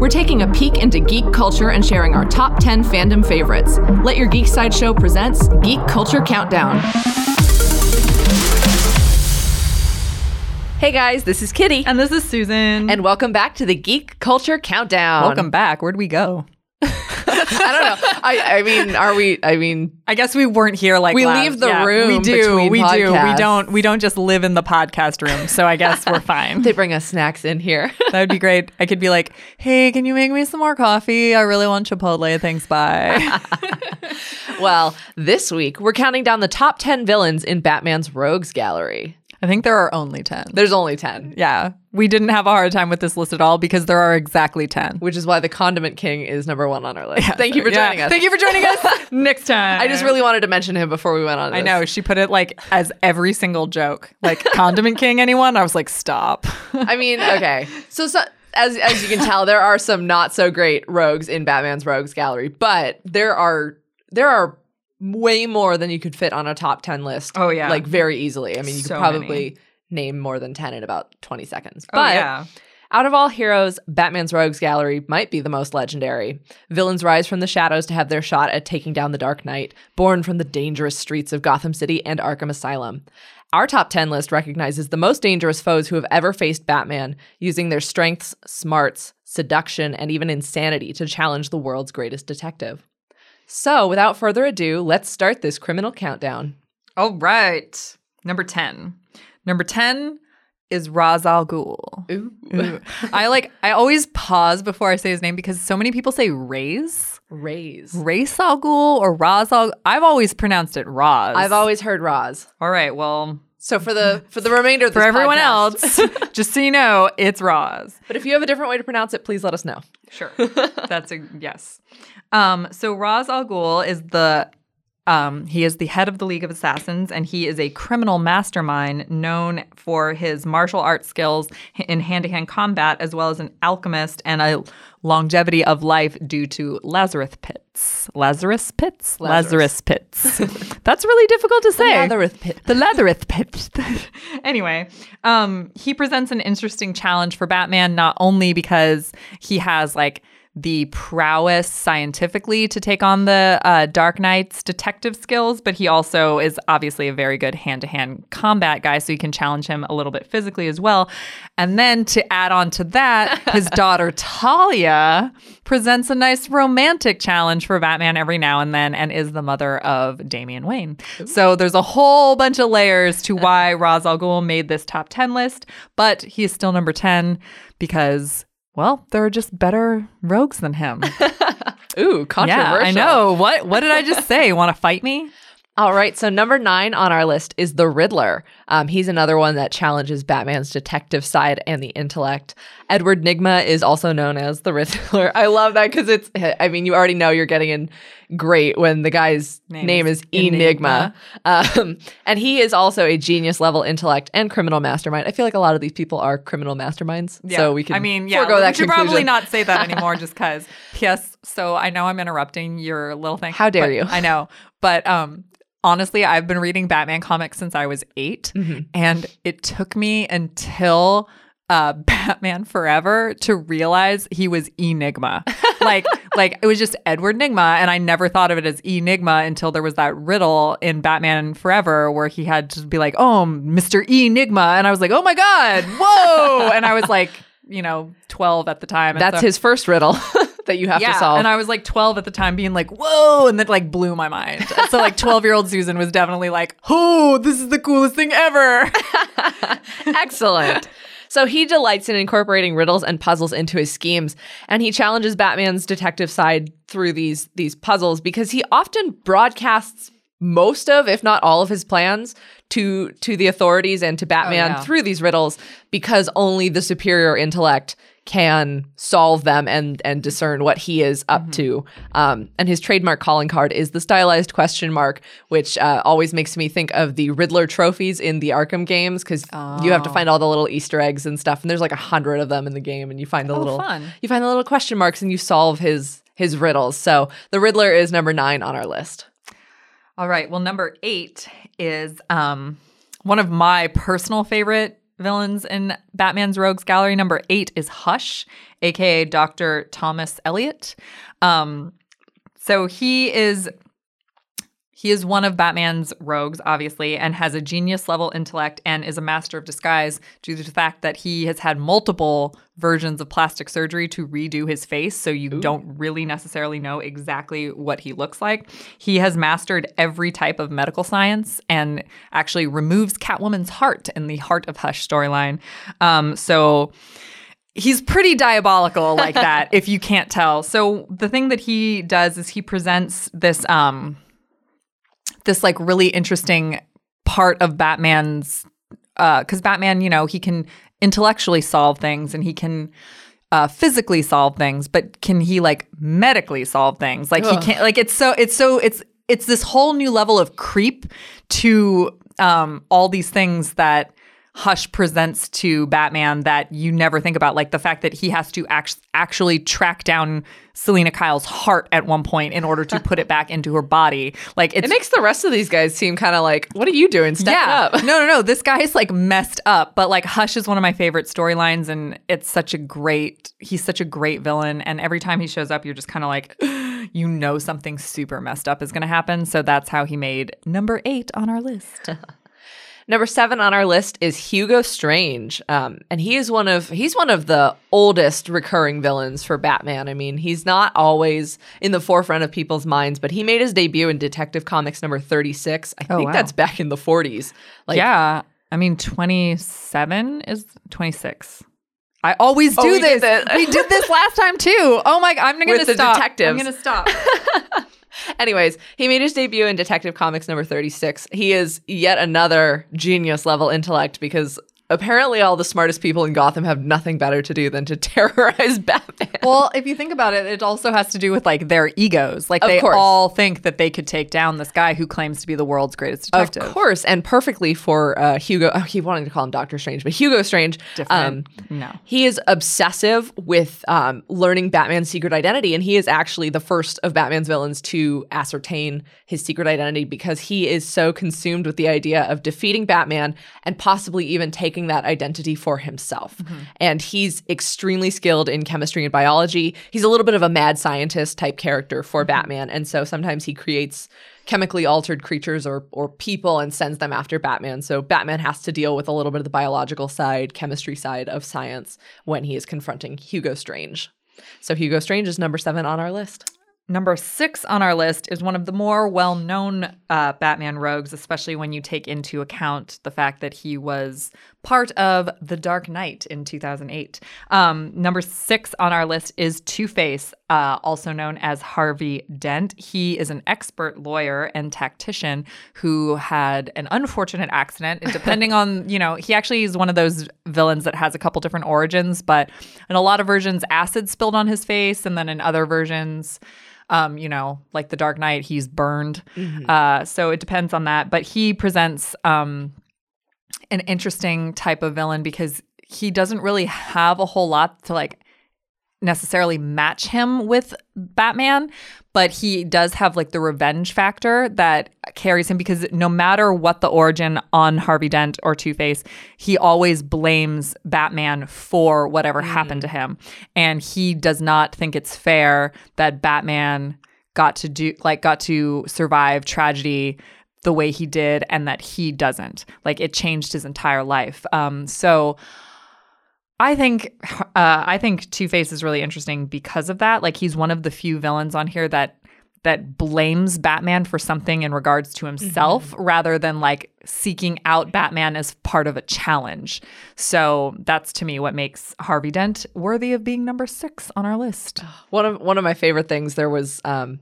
We're taking a peek into geek culture and sharing our top 10 fandom favorites. Let Your Geek Side Show presents Geek Culture Countdown. Hey guys, this is Kitty. And this is Susan. And welcome back to the Geek Culture Countdown. welcome back. Where'd we go? I don't know. I, I mean, are we? I mean, I guess we weren't here like We last- leave the yeah, room We do. We do. We don't. We don't just live in the podcast room. So I guess we're fine. they bring us snacks in here. that would be great. I could be like, "Hey, can you make me some more coffee? I really want Chipotle. Thanks. Bye." well, this week we're counting down the top 10 villains in Batman's Rogues Gallery. I think there are only ten. There's only 10, Yeah, we didn't have a hard time with this list at all because there are exactly ten. which is why the Condiment King is number one on our list. Yeah, Thank you for joining us. Thank you for joining us. Next time. I just really wanted to mention him before we went on. I know she put it like as every single joke, like Condiment King. Anyone? I was like, stop. I mean, okay. So, so as as you can tell, there are some not so great rogues in Batman's Rogues Gallery, but there are there are way more than you could fit on a top 10 list. Oh, yeah. Like very easily. I mean, you So could probably name more than 10 in about 20 seconds. Oh, But yeah. Out of all heroes, Batman's Rogues Gallery might be the most legendary. Villains rise from the shadows to have their shot at taking down the Dark Knight, born from the dangerous streets of Gotham City and Arkham Asylum. Our top 10 list recognizes the most dangerous foes who have ever faced Batman, using their strengths, smarts, seduction, and even insanity to challenge the world's greatest detective. So, without further ado, let's start this criminal countdown. All right. Number 10. Number 10 is Ra's al Ghul. Ooh. Ooh. I like I always pause before I say his name because so many people say Raze. Raise. Ra's al Ghul or Ra's al I've always pronounced it Raz. I've always heard Roz. All right, well, So for the for the remainder of for everyone podcast- else, just so you know, it's Raz. But if you have a different way to pronounce it, please let us know. Sure. That's a yes. Um, so Ra's al Ghul is the um, he is the head of the League of Assassins, and he is a criminal mastermind known for his martial arts skills in hand-to-hand combat, as well as an alchemist and a longevity of life due to Lazarus pits. Lazarus pits. Lazarus. Lazarus pits. That's really difficult to say. Lazarus pit. The Lazarus pit. anyway, um, he presents an interesting challenge for Batman, not only because he has like the prowess scientifically to take on the uh, Dark Knight's detective skills, but he also is obviously a very good hand to hand combat guy, so you can challenge him a little bit physically as well. And then to add on to that, his daughter Talia presents a nice romantic challenge for Batman every now and then and is the mother of Damian Wayne. So there's a whole bunch of layers to why Ra's al Ghul made this top 10 list, but he is still number 10 because well, there are just better rogues than him. Ooh, controversial. yeah, I know. What what did I just say? Want to fight me? All right, so number nine on our list is the Riddler. Um, he's another one that challenges Batman's detective side and the intellect. Edward Nygma is also known as the Riddler. I love that because it's, I mean, you already know you're getting in great when the guy's name, Name is is Enigma. Um, and he is also a genius level intellect and criminal mastermind. I feel like a lot of these people are criminal masterminds. So we can I mean, yeah, forego we that should conclusion. probably not say that anymore just because. Yes. So I know I'm interrupting your little thing. How dare you. I know. But um honestly, I've been reading Batman comics since I was 8 Mm-hmm. and it took me until uh, Batman Forever to realize he was Enigma. like, like it was just Edward Nygma, and I never thought of it as Enigma until there was that riddle in Batman Forever where he had to be like, "Oh, Mister Enigma," and I was like, "Oh my god, whoa!" and I was like, you know, twelve at the time. and That's so- his first riddle that you have yeah, to solve. and I was like 12 at the time, being like, "Whoa!" and that like blew my mind. so like 12 year old Susan was definitely like, "Oh, this is the coolest thing ever." Excellent. So he delights in incorporating riddles and puzzles into his schemes, and he challenges Batman's detective side through these these puzzles because he often broadcasts most of, if not all of his plans to to the authorities and to Batman oh, yeah. through these riddles because only the superior intellect can solve them and and discern what he is up to. Um, and his trademark calling card is the stylized question mark, which uh, always makes me think of the Riddler trophies in the Arkham games because you have to find all the little Easter eggs and stuff. And there's like a hundred of them in the game, and you find the little fun. you find the little question marks and you solve his his riddles. So the Riddler is number nine on our list. All right. Well, number eight is um, one of my personal favorite villains in Batman's Rogues Gallery. Number eight is Hush, aka Dr. Thomas Elliot. Um, so he is he is one of Batman's rogues, obviously, and has a genius level intellect and is a master of disguise due to the fact that he has had multiple versions of plastic surgery to redo his face. So you Ooh. don't really necessarily know exactly what he looks like. He has mastered every type of medical science and actually removes Catwoman's heart in the Heart of Hush storyline. Um, so he's pretty diabolical like that if you can't tell so the thing that he does is he presents this um this like really interesting part of batman's uh because batman you know he can intellectually solve things and he can uh, physically solve things, but can he like medically solve things? Like he can't. Like it's so it's so it's it's this whole new level of creep to um, all these things that Hush presents to Batman that you never think about, like the fact that he has to act- actually track down Selina Kyle's heart at one point in order to put it back into her body. Like it's It makes the rest of these guys seem kind of like, what are you doing? Step yeah. up. no, no, no. This guy is like messed up, but like Hush is one of my favorite storylines, and it's such a great. He's such a great villain, and every time he shows up, you're just kind of like, you know, something super messed up is going to happen. So that's how he made number eight on our list. Number seven on our list is Hugo Strange, um, and he is one of he's one of the oldest recurring villains for Batman. I mean, he's not always in the forefront of people's minds, but he made his debut in Detective Comics number thirty six. I Oh, think wow. that's back in the forties. Like, yeah, I mean, twenty seven is twenty six. I always do Oh, we this. did we did this last time too. Oh my! God, I'm going to stop. detectives. I'm going to stop. Anyways, he made his debut in Detective Comics number 36. He is yet another genius level intellect because apparently all the smartest people in Gotham have nothing better to do than to terrorize Batman. well, if you think about it, it also has to do with like their egos. Like Of they course. all think that they could take down this guy who claims to be the world's greatest detective. Of course, and perfectly for uh, Hugo. Oh, he wanted to call him Doctor Strange, but Hugo Strange. Um, Different. No. He is obsessive with um, learning Batman's secret identity, and he is actually the first of Batman's villains to ascertain his secret identity because he is so consumed with the idea of defeating Batman and possibly even taking that identity for himself. Mm-hmm. And he's extremely skilled in chemistry and biology. He's a little bit of a mad scientist type character for mm-hmm. Batman, and so sometimes he creates chemically altered creatures or or people and sends them after Batman. So Batman has to deal with a little bit of the biological side, chemistry side of science when he is confronting Hugo Strange. So Hugo Strange is number 7 on our list. Number six on our list is one of the more well known uh, Batman rogues, especially when you take into account the fact that he was part of The Dark Knight in 2008. Um, number six on our list is Two Face, uh, also known as Harvey Dent. He is an expert lawyer and tactician who had an unfortunate accident. Depending on, you know, he actually is one of those villains that has a couple different origins, but in a lot of versions, acid spilled on his face, and then in other versions, um, you know, like the Dark Knight, he's burned. Uh, so it depends on that. But he presents um, an interesting type of villain because he doesn't really have a whole lot to like necessarily match him with Batman, but he does have like the revenge factor that carries him because no matter what the origin on Harvey Dent or Two Face, he always blames Batman for whatever happened to him. And he does not think it's fair that Batman got to do like got to survive tragedy the way he did and that he doesn't. Like it changed his entire life. Um so I think uh, I think Two Face is really interesting because of that. Like he's one of the few villains on here that that blames Batman for something in regards to himself rather than like seeking out Batman as part of a challenge. So that's to me what makes Harvey Dent worthy of being number six on our list. One of one of my favorite things there was um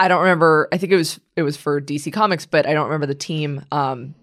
I don't remember I think it was it was for DC Comics, but I don't remember the team. Um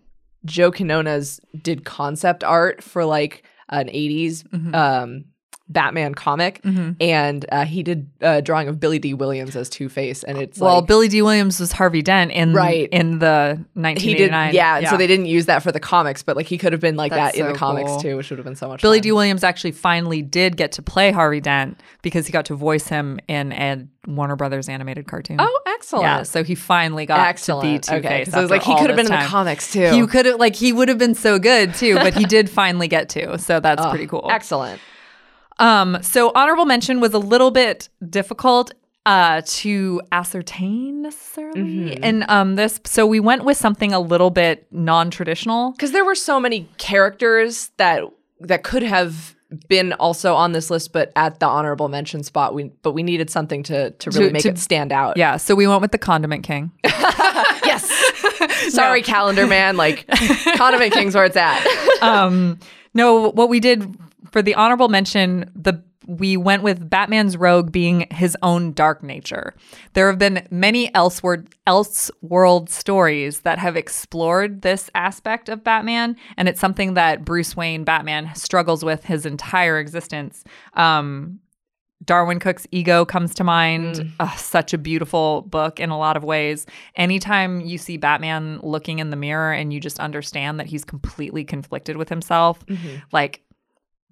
Joe Quinones did concept art for like an 80s Mhm. um Batman comic, Mm-hmm. and uh, he did a drawing of Billy Dee Williams as Two Face, and it's well, like, Billy Dee Williams was Harvey Dent in Right. in the he 1989. yeah, and so they didn't use that for the comics, but like he could have been like That's that in the comics cool. too, which would have been so much. Billy fun. D. Williams actually finally did get to play Harvey Dent because he got to voice him in a Warner Brothers animated cartoon. Oh, excellent! yeah, so he finally got excellent. to be Two Face. okay, so it was like he could have been in the comics. comics too. He could have like he would have been so good too, but he did finally get to. So that's pretty cool. Excellent. Um, so honorable mention was a little bit difficult uh to ascertain necessarily. Mm-hmm. And um this so we went with something a little bit non-traditional. because there were so many characters that that could have been also on this list, but at the honorable mention spot, we but we needed something to to really To- make to- it stand out. Yeah, so we went with the Condiment King. Yes. Sorry, Calendar Man. Like Condiment King's where it's at. um no what we did for the honorable mention the we went with Batman's rogue being his own dark nature. There have been many elseworld elseworld stories that have explored this aspect of Batman, and it's something that Bruce Wayne Batman struggles with his entire existence. Um, Darwyn Cooke's Ego comes to mind. Ugh, such a beautiful book in a lot of ways. Anytime you see Batman looking in the mirror and you just understand that he's completely conflicted with himself, like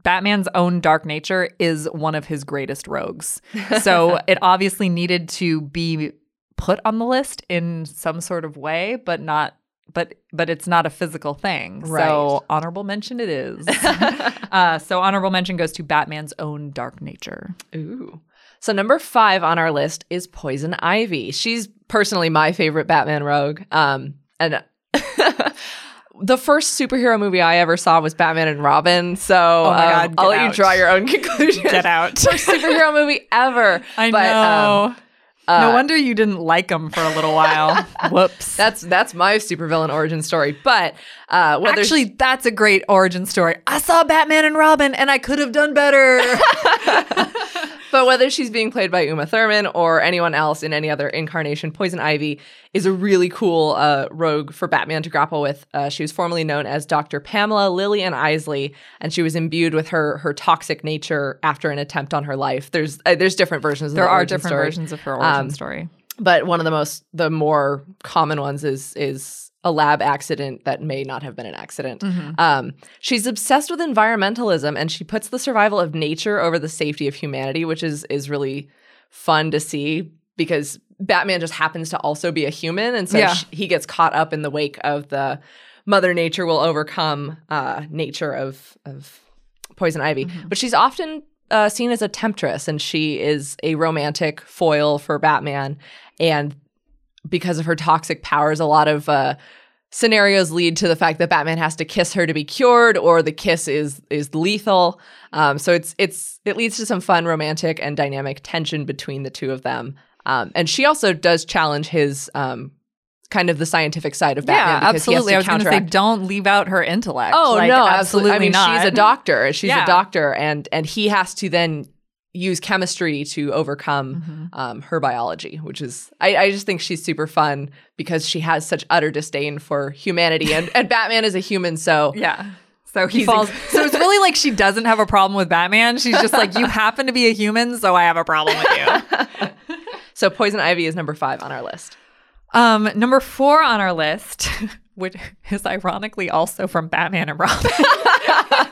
Batman's own dark nature is one of his greatest rogues. So it obviously needed to be put on the list in some sort of way, but not but but it's not a physical thing. Right. So honorable mention it is. uh, so honorable mention goes to Batman's own dark nature. Ooh. So number five on our list is Poison Ivy. She's personally my favorite Batman rogue. Um, and the first superhero movie I ever saw was Batman and Robin. So Oh my um, I'll let you draw your own conclusion. Get out. First superhero movie ever. I But, know. um, uh, no wonder you didn't like them for a little while. Whoops. that's that's my supervillain origin story. But uh, whether Actually, that's a great origin story. I saw Batman and Robin and I could have done better. But whether she's being played by Uma Thurman or anyone else in any other incarnation, Poison Ivy is a really cool uh, rogue for Batman to grapple with. Uh, she was formerly known as Dr. Pamela Lillian Isley, and she was imbued with her her toxic nature after an attempt on her life. There's uh, there's different versions. Of there the are different story. versions of her origin Um, story. But one of the most the more common ones is is a lab accident that may not have been an accident. Um, she's obsessed with environmentalism and she puts the survival of nature over the safety of humanity, which is is really fun to see because Batman just happens to also be a human, and so Yeah. sh- he gets caught up in the wake of the Mother Nature will overcome uh, nature of of Poison Ivy. But she's often uh, seen as a temptress, and she is a romantic foil for Batman. And because of her toxic powers, a lot of uh, scenarios lead to the fact that Batman has to kiss her to be cured, or the kiss is is lethal. Um, so it's it's it leads to some fun romantic and dynamic tension between the two of them. Um, and she also does challenge his um, kind of the scientific side of Batman. yeah, because he has absolutely. to I was going to say, don't leave out her intellect. Oh Like, no, absolutely I mean, not. she's a doctor. She's Yeah. a doctor, and and he has to then use chemistry to overcome Mm-hmm. um, her biology, which is I, I just think she's super fun because she has such utter disdain for humanity, and and Batman is a human, so Yeah. So he falls. inc- so it's really like she doesn't have a problem with Batman. She's just like, you happen to be a human, so I have a problem with you. so Poison Ivy is number five on our list. Um, number four on our list, which is ironically also from Batman and Robin,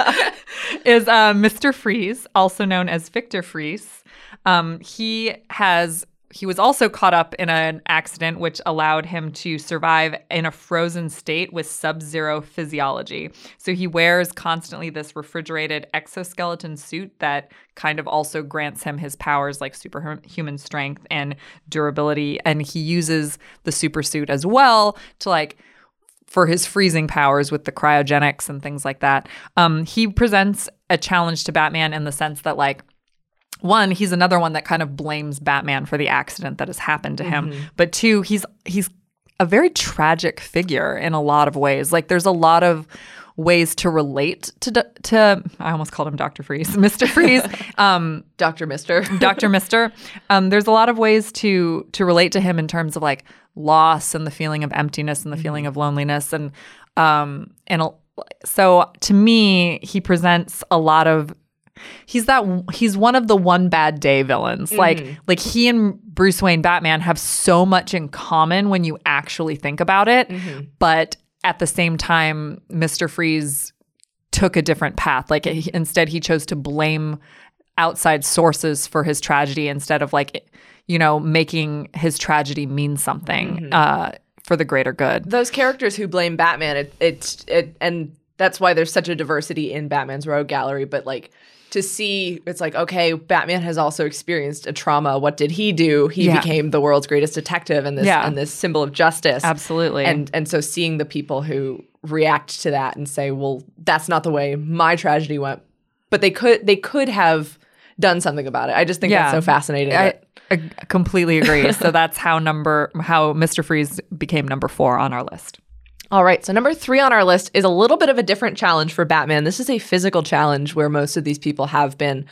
is uh, Mr. Freeze, also known as Victor Fries. Um, he has he was also caught up in an accident which allowed him to survive in a frozen state with sub-zero physiology. So he wears constantly this refrigerated exoskeleton suit that kind of also grants him his powers like superhuman strength and durability and he uses the super suit as well to like for his freezing powers with the cryogenics and things like that. Um, he presents a challenge to Batman in the sense that, like, one, he's another one that kind of blames Batman for the accident that has happened to him. But two, he's he's a very tragic figure in a lot of ways. Like, there's a lot of ways to relate to to I almost called him Doctor Freeze, Mister Freeze. Um, Doctor Mister. Dr. Mister. Um, there's a lot of ways to to relate to him in terms of like loss and the feeling of emptiness and the feeling of loneliness and um and so to me he presents a lot of he's that he's one of the one bad day villains. Like like he and Bruce Wayne Batman have so much in common when you actually think about it, but at the same time Mr. Freeze took a different path. Like he, instead he chose to blame outside sources for his tragedy instead of like you know making his tragedy mean something uh for the greater good. those characters who blame Batman, it, it's it, and that's why there's such a diversity in Batman's rogue gallery. But like to see, it's like okay, Batman has also experienced a trauma. What did he do? He Yeah. became the world's greatest detective and this Yeah. and this symbol of justice. Absolutely. And and so seeing the people who react to that and say, well, that's not the way my tragedy went, but they could they could have done something about it. I just think Yeah. that's so fascinating. I, that- I completely agree. so that's how number how Mr. Freeze became number 4 on our list. All right, so number three on our list is a little bit of a different challenge for Batman. This is a physical challenge where most of these people have been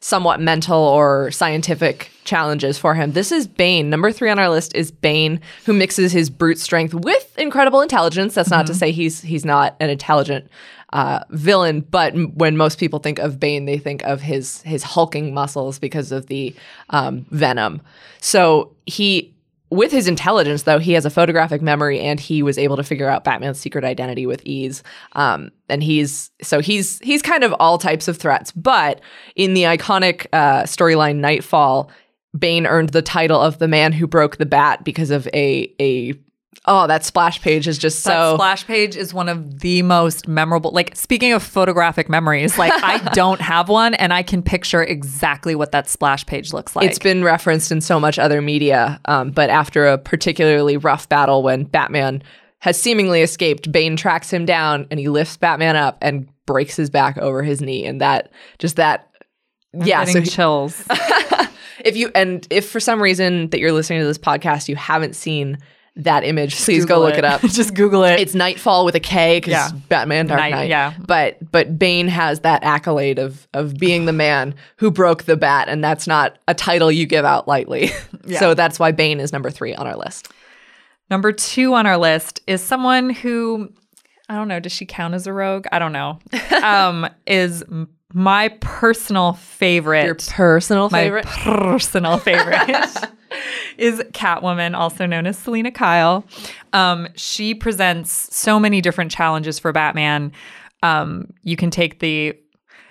somewhat mental or scientific challenges for him. This is Bane. Number three on our list is Bane, who mixes his brute strength with incredible intelligence. That's not to say he's he's not an intelligent uh, villain, but m- when most people think of Bane, they think of his his hulking muscles because of the um, venom. So he with his intelligence, though, he has a photographic memory and he was able to figure out Batman's secret identity with ease. Um, and he's so he's he's kind of all types of threats. But in the iconic uh, storyline Knightfall, Bane earned the title of the man who broke the bat because of a a oh that splash page is just That so splash page is one of the most memorable. Like speaking of photographic memories, like I don't have one, and I can picture exactly what that splash page looks like. It's been referenced in so much other media, um, but after a particularly rough battle when Batman has seemingly escaped, Bane tracks him down and he lifts Batman up and breaks his back over his knee, and that just that. yeah, so he- chills. if you and if for some reason that you're listening to this podcast, you haven't seen that image, please go look it, up. Just Google it. It's Knightfall with a K because Yeah. Batman Dark Night, Knight. yeah. But but Bane has that accolade of of being the man who broke the bat, and that's not a title you give out lightly. Yeah. so that's why Bane is number three on our list. Number two on our list is someone who I don't know. Does she count as a rogue? I don't know. Um, is my personal favorite. Your personal my favorite? personal favorite is Catwoman, also known as Selina Kyle. Um, she presents so many different challenges for Batman. Um, you can take the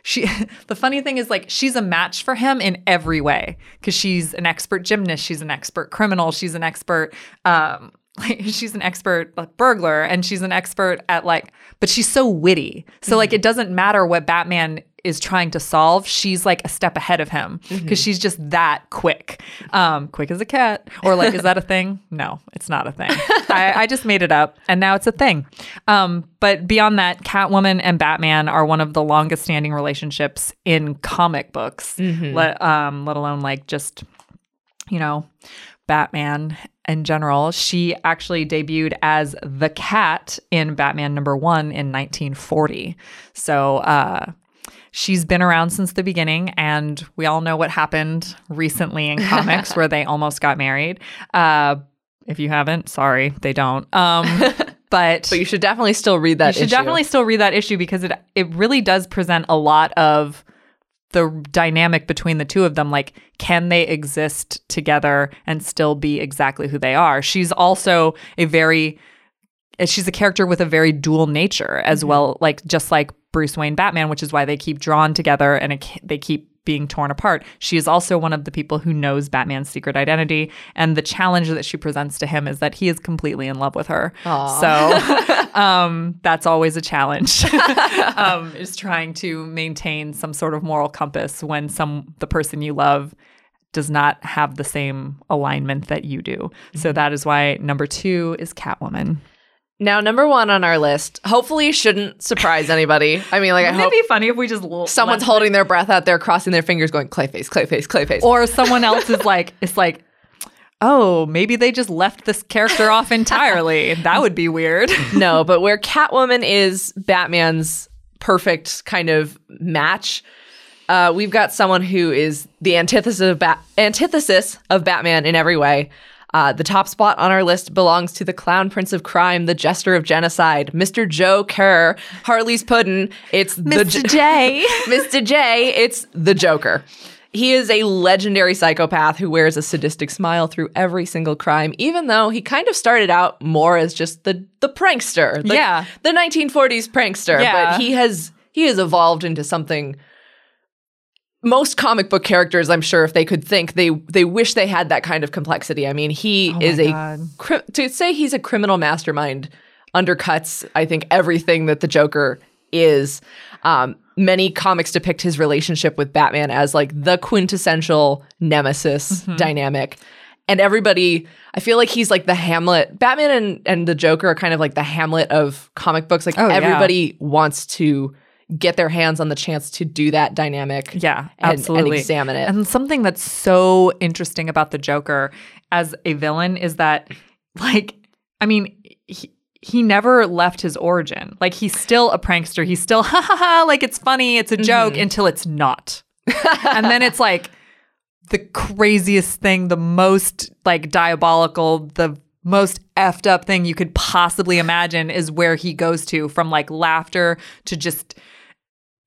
she the funny thing is like she's a match for him in every way because she's an expert gymnast she's an expert criminal she's an expert um like she's an expert like burglar and she's an expert at like but she's so witty so like it doesn't matter what batman is trying to solve she's like a step ahead of him because she's just that quick. Um quick as a cat. Or like is that a thing? No it's not a thing. I, I just made it up and now it's a thing. Um but beyond that catwoman and batman are one of the longest standing relationships in comic books let, um, let alone like just you know, Batman in general. She actually debuted as the cat in Batman number one in 1940. So, uh, She's been around since the beginning, and we all know what happened recently in comics where they almost got married. Uh, if you haven't, sorry, they don't. Um, but, But you should definitely still read that. you should issue. definitely still read that issue because it it really does present a lot of the dynamic between the two of them like can they exist together and still be exactly who they are she's also a very she's a character with a very dual nature as well like just like Bruce Wayne Batman which is why they keep drawn together and it, they keep being torn apart she is also one of the people who knows Batman's secret identity and the challenge that she presents to him is that he is completely in love with her so um, that's always a challenge um, is trying to maintain some sort of moral compass when some the person you love does not have the same alignment that you do. So that is why number two is Catwoman. Now, number one on our list, hopefully shouldn't surprise anybody. I mean, like, I Wouldn't hope it be funny if we just l- someone's left- holding their breath out there, crossing their fingers, going, Clayface, Clayface, Clayface. or someone else is like it's like oh maybe they just left this character off entirely that would be weird no, but where Catwoman is Batman's perfect kind of match, uh, we've got someone who is the antithesis of Bat- antithesis of Batman in every way. Uh, the top spot on our list belongs to the clown prince of crime, the jester of genocide, Mr. Joe Kerr, Harley's Puddin'. It's the Mr. J. Mr. J. It's the Joker. He is a legendary psychopath who wears a sadistic smile through every single crime, even though he kind of started out more as just the the prankster, the, Yeah. the 1940s prankster. Yeah. But he has he has evolved into something. Most comic book characters, I'm sure, if they could think, they they wish they had that kind of complexity. I mean, he Oh is a cri- to say he's a criminal mastermind undercuts, I think, everything that the Joker is. Um, many comics depict his relationship with Batman as like the quintessential nemesis Mm-hmm. dynamic. And everybody, I feel like he's like the Hamlet. Batman and, and the Joker are kind of like the Hamlet of comic books. Like Oh, yeah. everybody wants to get their hands on the chance to do that dynamic. Yeah, and- absolutely. And examine it. And something that's so interesting about the Joker as a villain is that, like, I mean, he, he never left his origin. Like, he's still a prankster. He's still, ha ha ha, like, it's funny, it's a mm-hmm. joke until it's not. and then it's like the craziest thing, the most, like, diabolical, the most effed up thing you could possibly imagine is where he goes to from like laughter to just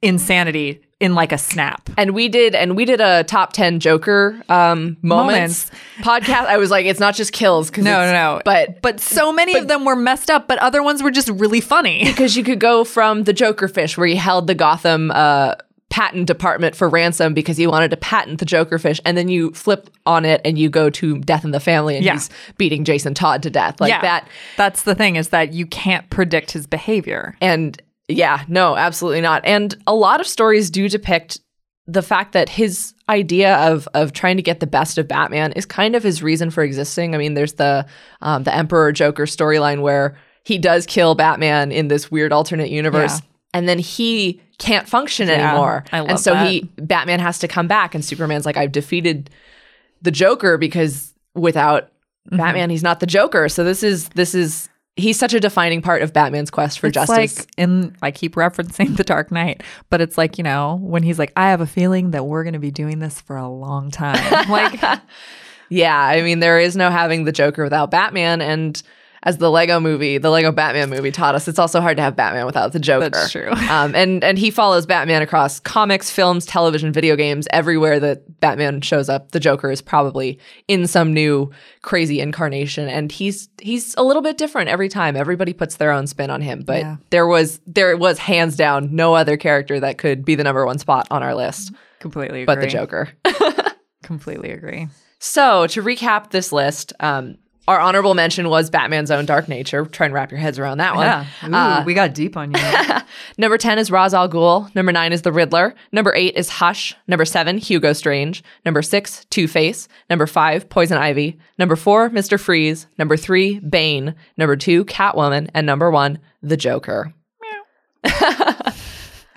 insanity in like a snap. and we did and we did a top 10 joker um moments, podcast i was like it's not just kills 'cause No, no, no. but But so many of them were messed up, but other ones were just really funny. because you could go from the joker fish where he held the gotham uh patent department for ransom because he wanted to patent the joker fish and then you flip on it and you go to death in the family and Yeah. he's beating jason todd to death like that That's the thing is that you can't predict his behavior. And yeah, no, absolutely not. And a lot of stories do depict the fact that his idea of of trying to get the best of Batman is kind of his reason for existing. I mean, there's the um, the Emperor Joker storyline where he does kill Batman in this weird alternate universe, Yeah. and then he can't function Yeah, anymore. I love and so that. he Batman has to come back, and Superman's like, I've defeated the Joker because without Mm-hmm. Batman, he's not the Joker. So this is this is he's such a defining part of Batman's quest for It's justice. like in I keep referencing The Dark Knight, but it's like, you know, when he's like, I have a feeling that we're gonna be doing this for a long time. like Yeah, I mean, there is no having the Joker without Batman. And as the Lego movie, the Lego Batman movie taught us, it's also hard to have Batman without the Joker. That's true. Um, and and he follows Batman across comics, films, television, video games, everywhere that Batman shows up. The Joker is probably in some new crazy incarnation, and he's he's a little bit different every time. Everybody puts their own spin on him, but Yeah. there was there was hands down no other character that could be the number one spot on our list completely agree. but the Joker. Completely agree. So to recap this list, um, our honorable mention was Batman's own Dark Nature. Try and wrap your heads around that one. Yeah. Ooh, Uh, we got deep on you. number 10 is Ra's al Ghul. Number 9 is The Riddler. Number 8 is Hush. Number 7, Hugo Strange. Number 6, Two-Face. Number 5, Poison Ivy. Number 4, Mr. Freeze. Number 3, Bane. Number 2, Catwoman. And number 1, The Joker.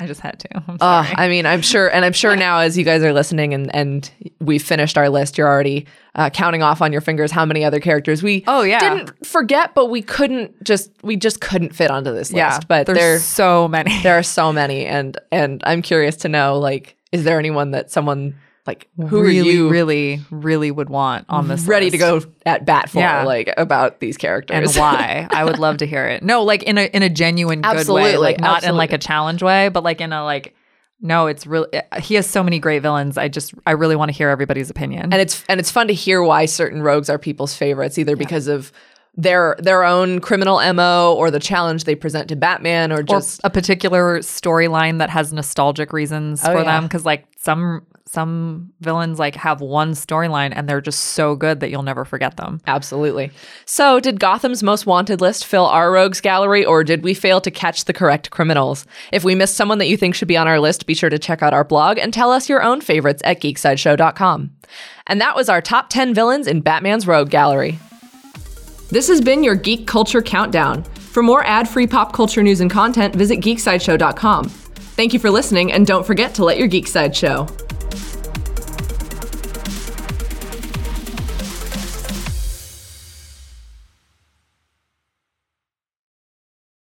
I just had to. I'm Uh. I mean, I'm sure, and I'm sure now as you guys are listening and and we've finished our list, you're already uh, counting off on your fingers how many other characters we Oh, yeah. didn't forget, but we couldn't just we just couldn't fit onto this yeah, list. But there's there so many. there are so many, and and I'm curious to know like, is there anyone that someone like who really, are you really, really would want on this ready to go at bat for Yeah. like about these characters and why? I would love to hear it. No, like in a in a genuine good way, Absolutely, like not in like a challenge way, but like in a like. No, it's really. Eh, he has so many great villains. I just, I really want to hear everybody's opinion. and it's and it's fun to hear why certain rogues are people's favorites, either because of their their own criminal mo or the challenge they present to Batman, or or just a particular storyline that has nostalgic reasons Oh, for yeah. them because like some some villains like have one storyline and they're just so good that you'll never forget them absolutely. So, did Gotham's most wanted list fill our rogues gallery, or did we fail to catch the correct criminals? If we missed someone that you think should be on our list, be sure to check out our blog and tell us your own favorites at geeksideshow.com. And that was our top 10 villains in Batman's Rogue Gallery. This has been your Geek Culture Countdown. For more ad free pop culture news and content, visit geeksideshow.com. Thank you for listening, and don't forget to let your geek side show.